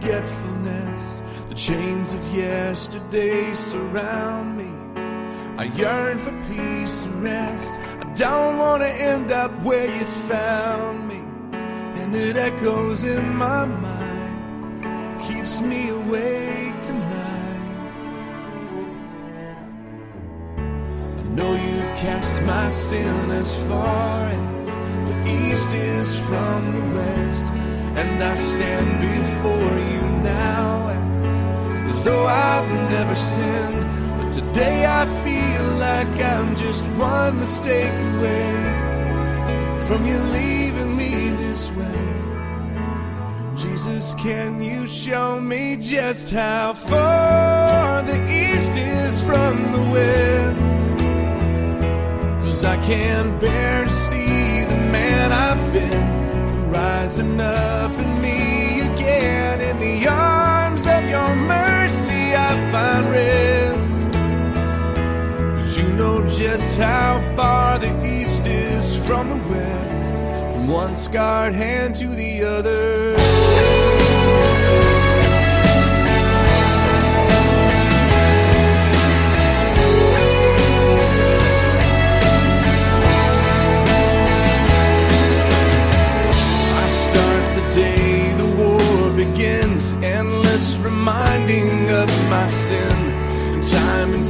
forgetfulness. The chains of yesterday surround me. I yearn for peace and rest. I don't want to end up where you found me. And it echoes in my mind, keeps me awake tonight. I know you've cast my sin as far as the east is from the west. And I stand before you now as, though I've never sinned. But today I feel like I'm just one mistake away from you leaving me this way. Jesus, can you show me just how far the east is from the west? Cause I can't bear to see rising up in me again. In the arms of your mercy, I find rest. Cause you know just how far the east is from the west, from one scarred hand to the other.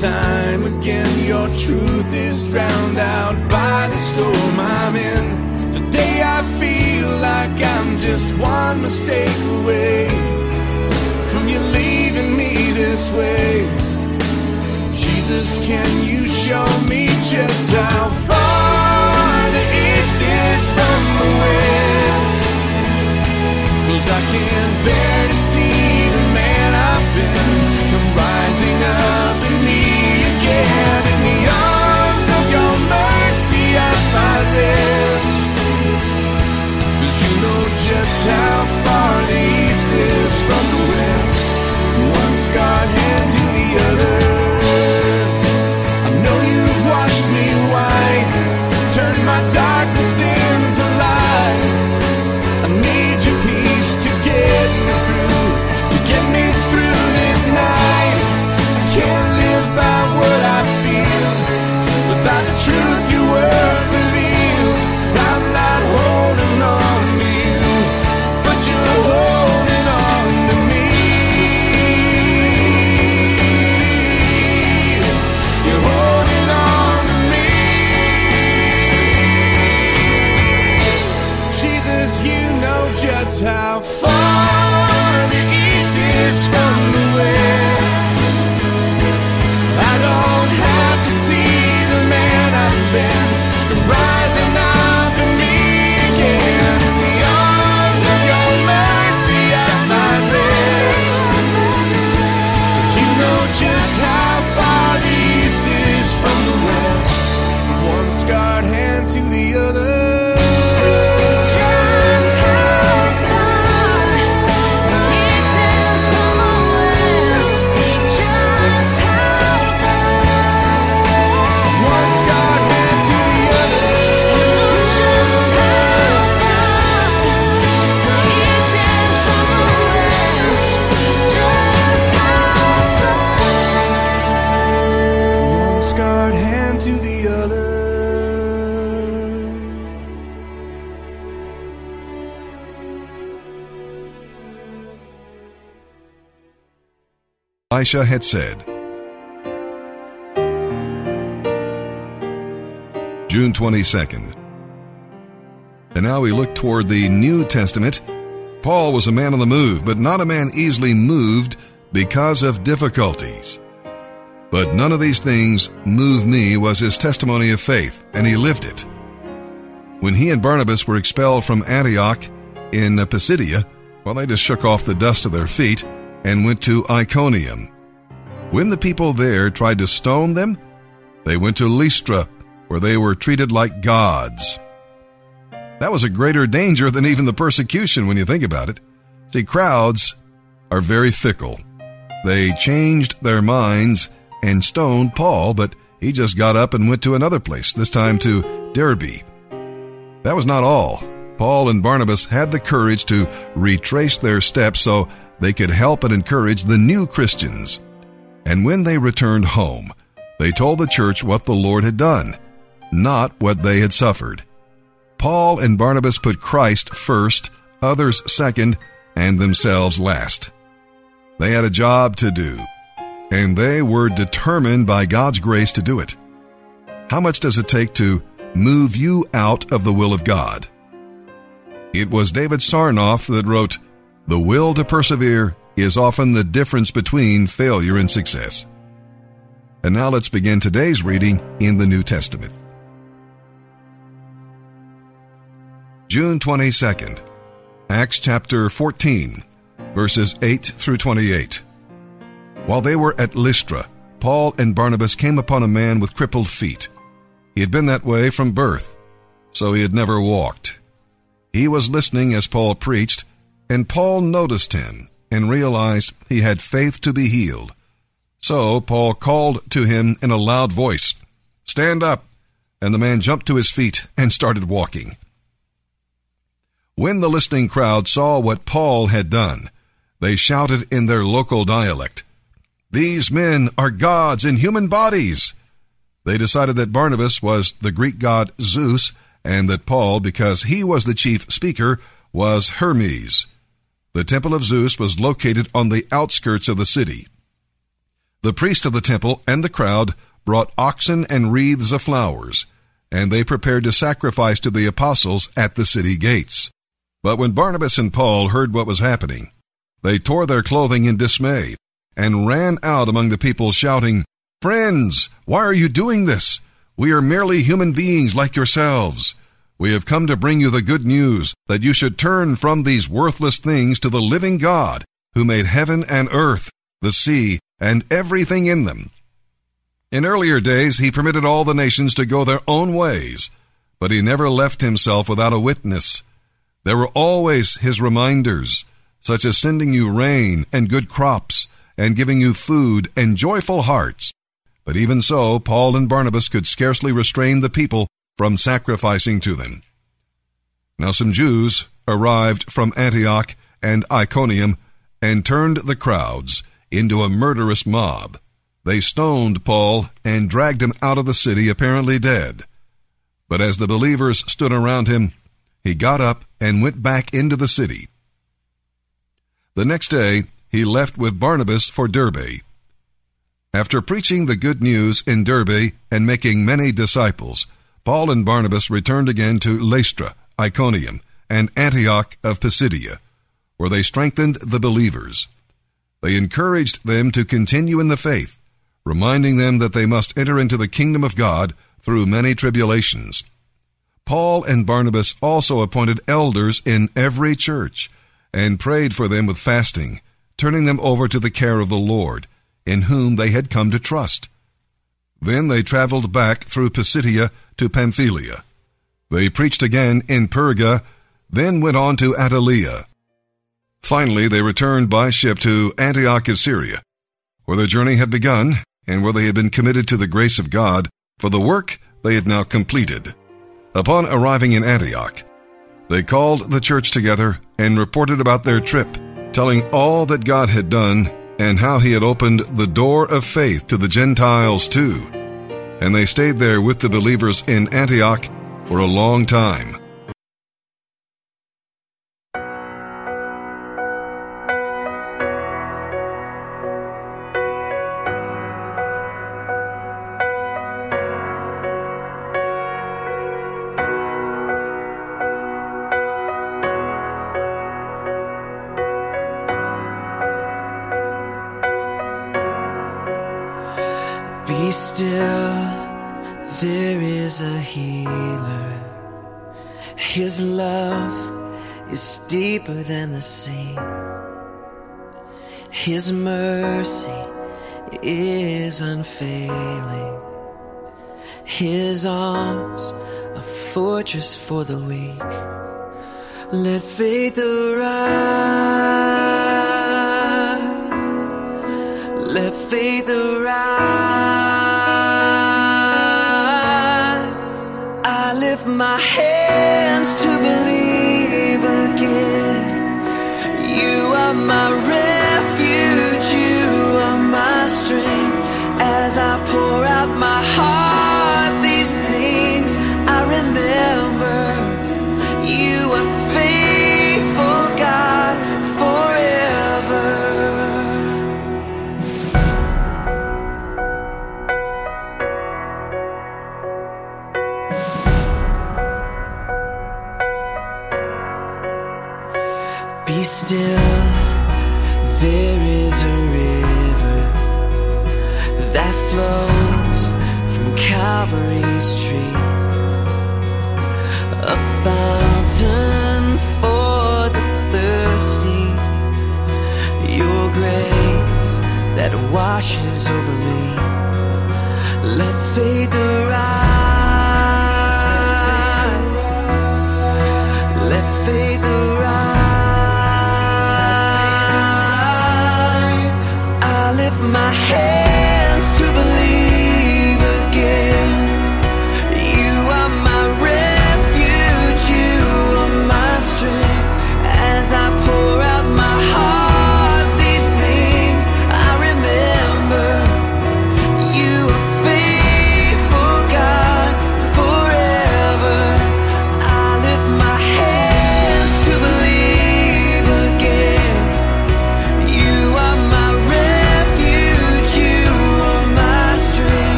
Time again, your truth is drowned out by the storm I'm in. Today I feel like I'm just one mistake away from you leaving me this way. Jesus, can you show me just how far the east is from the west? Cause I can't bear to see the man I've been how far the east is from the west. One scarred hand to the other. I know you've washed me white, turned my darkness into light. I need your peace to get me through, to get me through this night. Can't live by what I feel, but by the truth your word Elisha had said. June 22nd. And now we look toward the New Testament. Paul was a man on the move, but not a man easily moved because of difficulties. But none of these things move me was his testimony of faith, and he lived it. When he and Barnabas were expelled from Antioch in Pisidia, well, they just shook off the dust of their feet and went to Iconium. When the people there tried to stone them, they went to Lystra, where they were treated like gods. That was a greater danger than even the persecution when you think about it. See, crowds are very fickle. They changed their minds and stoned Paul, but he just got up and went to another place, this time to Derbe. That was not all. Paul and Barnabas had the courage to retrace their steps so they could help and encourage the new Christians. And when they returned home, they told the church what the Lord had done, not what they had suffered. Paul and Barnabas put Christ first, others second, and themselves last. They had a job to do, and they were determined by God's grace to do it. How much does it take to move you out of the will of God? It was David Sarnoff that wrote, The will to persevere is often the difference between failure and success. And now let's begin today's reading in the New Testament. June 22nd, Acts chapter 14, verses 8 through 28. While they were at Lystra, Paul and Barnabas came upon a man with crippled feet. He had been that way from birth, so he had never walked. He was listening as Paul preached, and Paul noticed him and realized he had faith to be healed. So Paul called to him in a loud voice, Stand up! And the man jumped to his feet and started walking. When the listening crowd saw what Paul had done, they shouted in their local dialect, These men are gods in human bodies! They decided that Barnabas was the Greek god Zeus, and that Paul, because he was the chief speaker, was Hermes. The temple of Zeus was located on the outskirts of the city. The priest of the temple and the crowd brought oxen and wreaths of flowers, and they prepared to sacrifice to the apostles at the city gates. But when Barnabas and Paul heard what was happening, they tore their clothing in dismay and ran out among the people shouting, Friends, why are you doing this? We are merely human beings like yourselves. We have come to bring you the good news that you should turn from these worthless things to the living God, who made heaven and earth, the sea, and everything in them. In earlier days, he permitted all the nations to go their own ways, but he never left himself without a witness. There were always his reminders, such as sending you rain and good crops, and giving you food and joyful hearts. But even so, Paul and Barnabas could scarcely restrain the people from sacrificing to them. Now some Jews arrived from Antioch and Iconium and turned the crowds into a murderous mob. They stoned Paul and dragged him out of the city apparently dead. But as the believers stood around him, he got up and went back into the city. The next day, he left with Barnabas for Derbe. After preaching the good news in Derbe and making many disciples, Paul and Barnabas returned again to Lystra, Iconium, and Antioch of Pisidia, where they strengthened the believers. They encouraged them to continue in the faith, reminding them that they must enter into the kingdom of God through many tribulations. Paul and Barnabas also appointed elders in every church and prayed for them with fasting, turning them over to the care of the Lord, in whom they had come to trust. Then they traveled back through Pisidia to Pamphylia. They preached again in Perga, then went on to Attalia. Finally, they returned by ship to Antioch of Syria, where their journey had begun and where they had been committed to the grace of God for the work they had now completed. Upon arriving in Antioch, they called the church together and reported about their trip, telling all that God had done and how he had opened the door of faith to the Gentiles too. And they stayed there with the believers in Antioch for a long time. Love is deeper than the sea. His mercy is unfailing. His arms a fortress for the weak. Let faith arise. Let faith arise. I lift my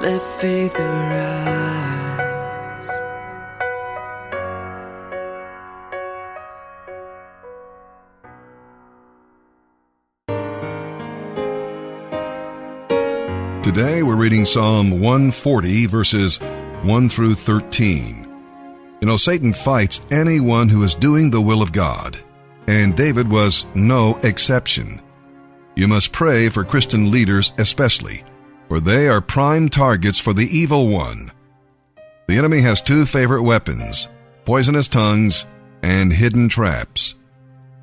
Let faith arise. Today we're reading Psalm 140 verses 1 through 13. You know, Satan fights anyone who is doing the will of God, and David was no exception. You must pray for Christian leaders especially, for they are prime targets for the evil one. The enemy has two favorite weapons poisonous tongues and hidden traps.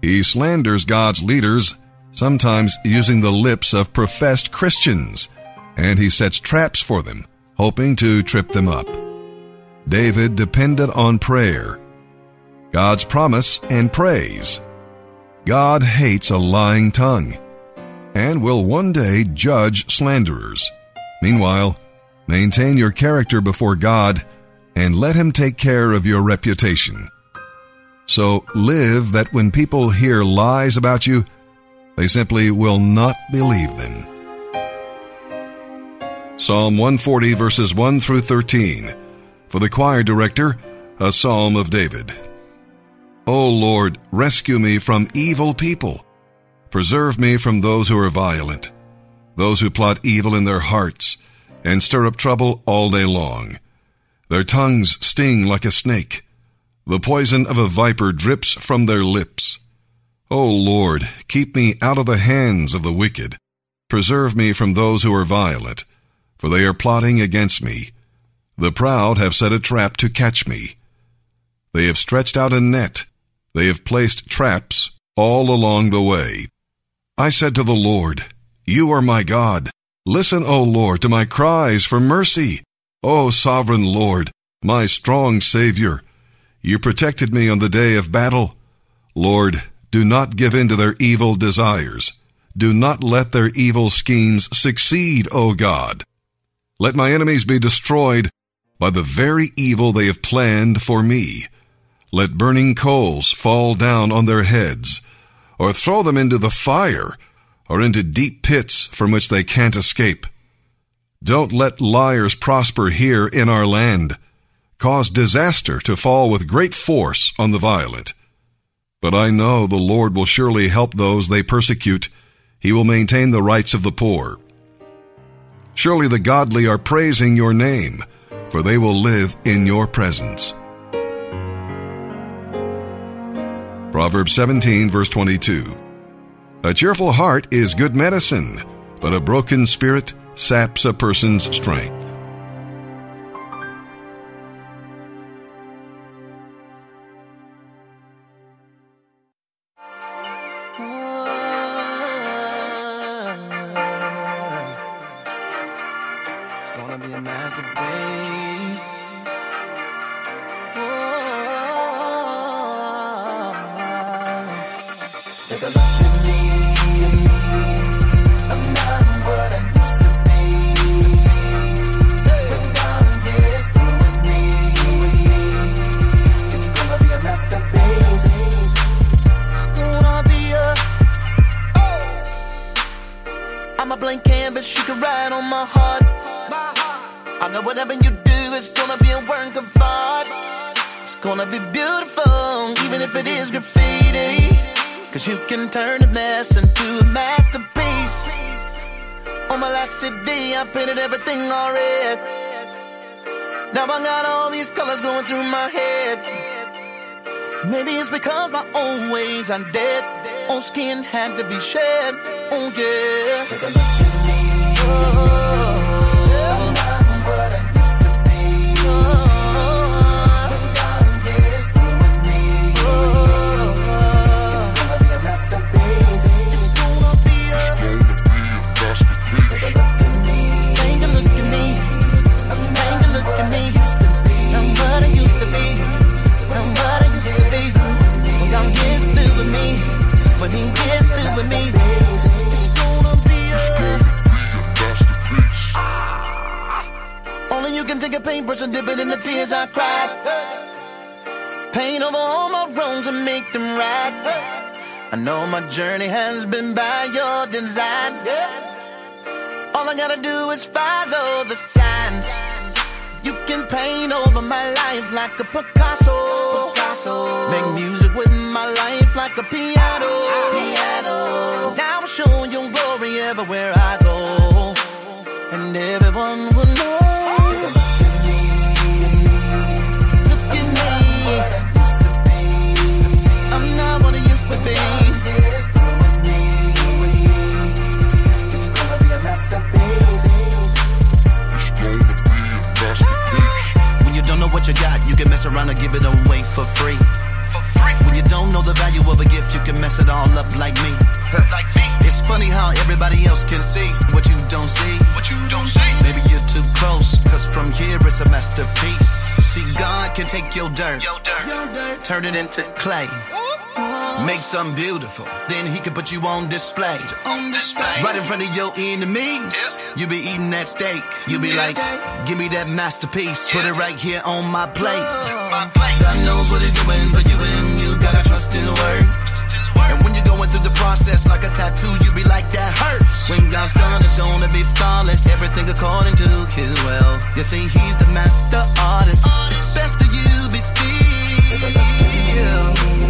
He slanders God's leaders, sometimes using the lips of professed Christians, and he sets traps for them, hoping to trip them up. David depended on prayer, God's promise and praise. God hates a lying tongue and will one day judge slanderers. Meanwhile, maintain your character before God and let Him take care of your reputation. So live that when people hear lies about you, they simply will not believe them. Psalm 140 verses 1 through 13. For the choir director, a psalm of David. O Lord, rescue me from evil people. Preserve me from those who are violent, those who plot evil in their hearts and stir up trouble all day long. Their tongues sting like a snake. The poison of a viper drips from their lips. O Lord, keep me out of the hands of the wicked. Preserve me from those who are violent, for they are plotting against me. The proud have set a trap to catch me. They have stretched out a net. They have placed traps all along the way. I said to the Lord, You are my God. Listen, O Lord, to my cries for mercy. O sovereign Lord, my strong Savior, you protected me on the day of battle. Lord, do not give in to their evil desires. Do not let their evil schemes succeed, O God. Let my enemies be destroyed by the very evil they have planned for me. let burning coals fall down on their heads, or throw them into the fire, or into deep pits from which they can't escape. Don't let liars prosper here in our land. Cause disaster to fall with great force on the violent. But I know the Lord will surely help those they persecute. He will maintain the rights of the poor. Surely the godly are praising your name, for they will live in your presence. Proverbs 17, verse 22. A cheerful heart is good medicine, but a broken spirit saps a person's strength. Gonna be a work of art. It's gonna be beautiful, even if it is graffiti. Cause you can turn a mess into a masterpiece. On my last CD, I painted everything all red. Now I got all these colors going through my head. Maybe it's because my old ways are dead. Old skin had to be shed. Oh yeah. Take a look at me. Oh, make them right. I know my journey has been by your design. All I gotta do is follow the signs. You can paint over my life like a Picasso. Make music with my life like a piano. piano. Now I'm showing your glory everywhere I go. And everyone clay. Make something beautiful, then he can put you on display. On display. Right in front of your enemies. You be eating that steak. You be like, give me that masterpiece. Put it right here on my plate. God knows what he's doing for you, and you gotta trust in the word. And when you're going through the process like a tattoo, you be like, that hurts. When God's done, it's gonna be flawless. Everything according to his will. You see, he's the master artist. It's best that you be still. Take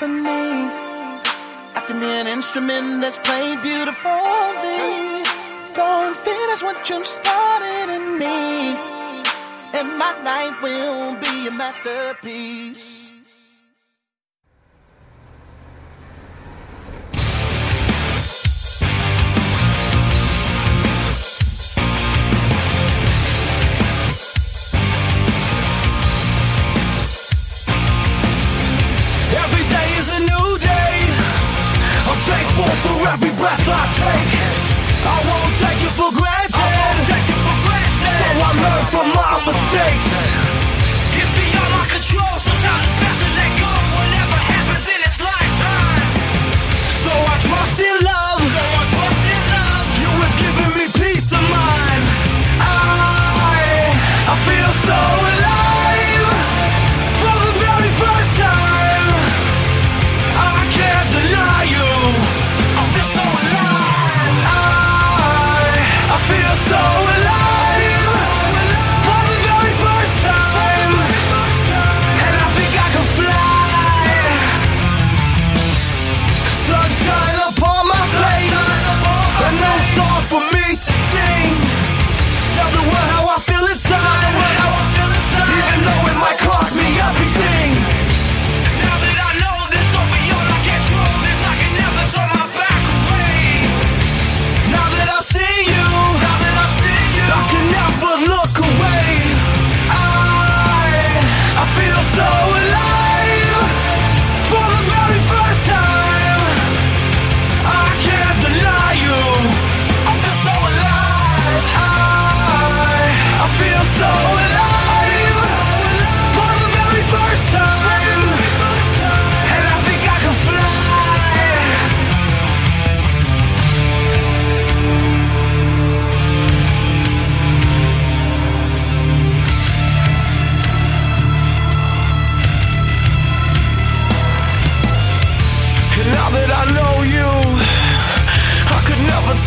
your symphony. I can be an instrument that's played beautifully. Go and finish what you started in me. And my life will be a masterpiece. every breath I take. I won't take it for granted. It for granted. So I learn from my mistakes.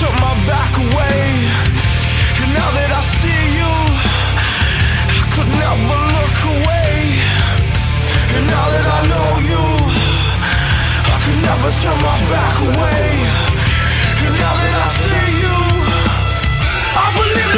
my back away. And now that I see you, I could never look away. And now that I know you, I could never turn my back away. And now that I see you, I believe.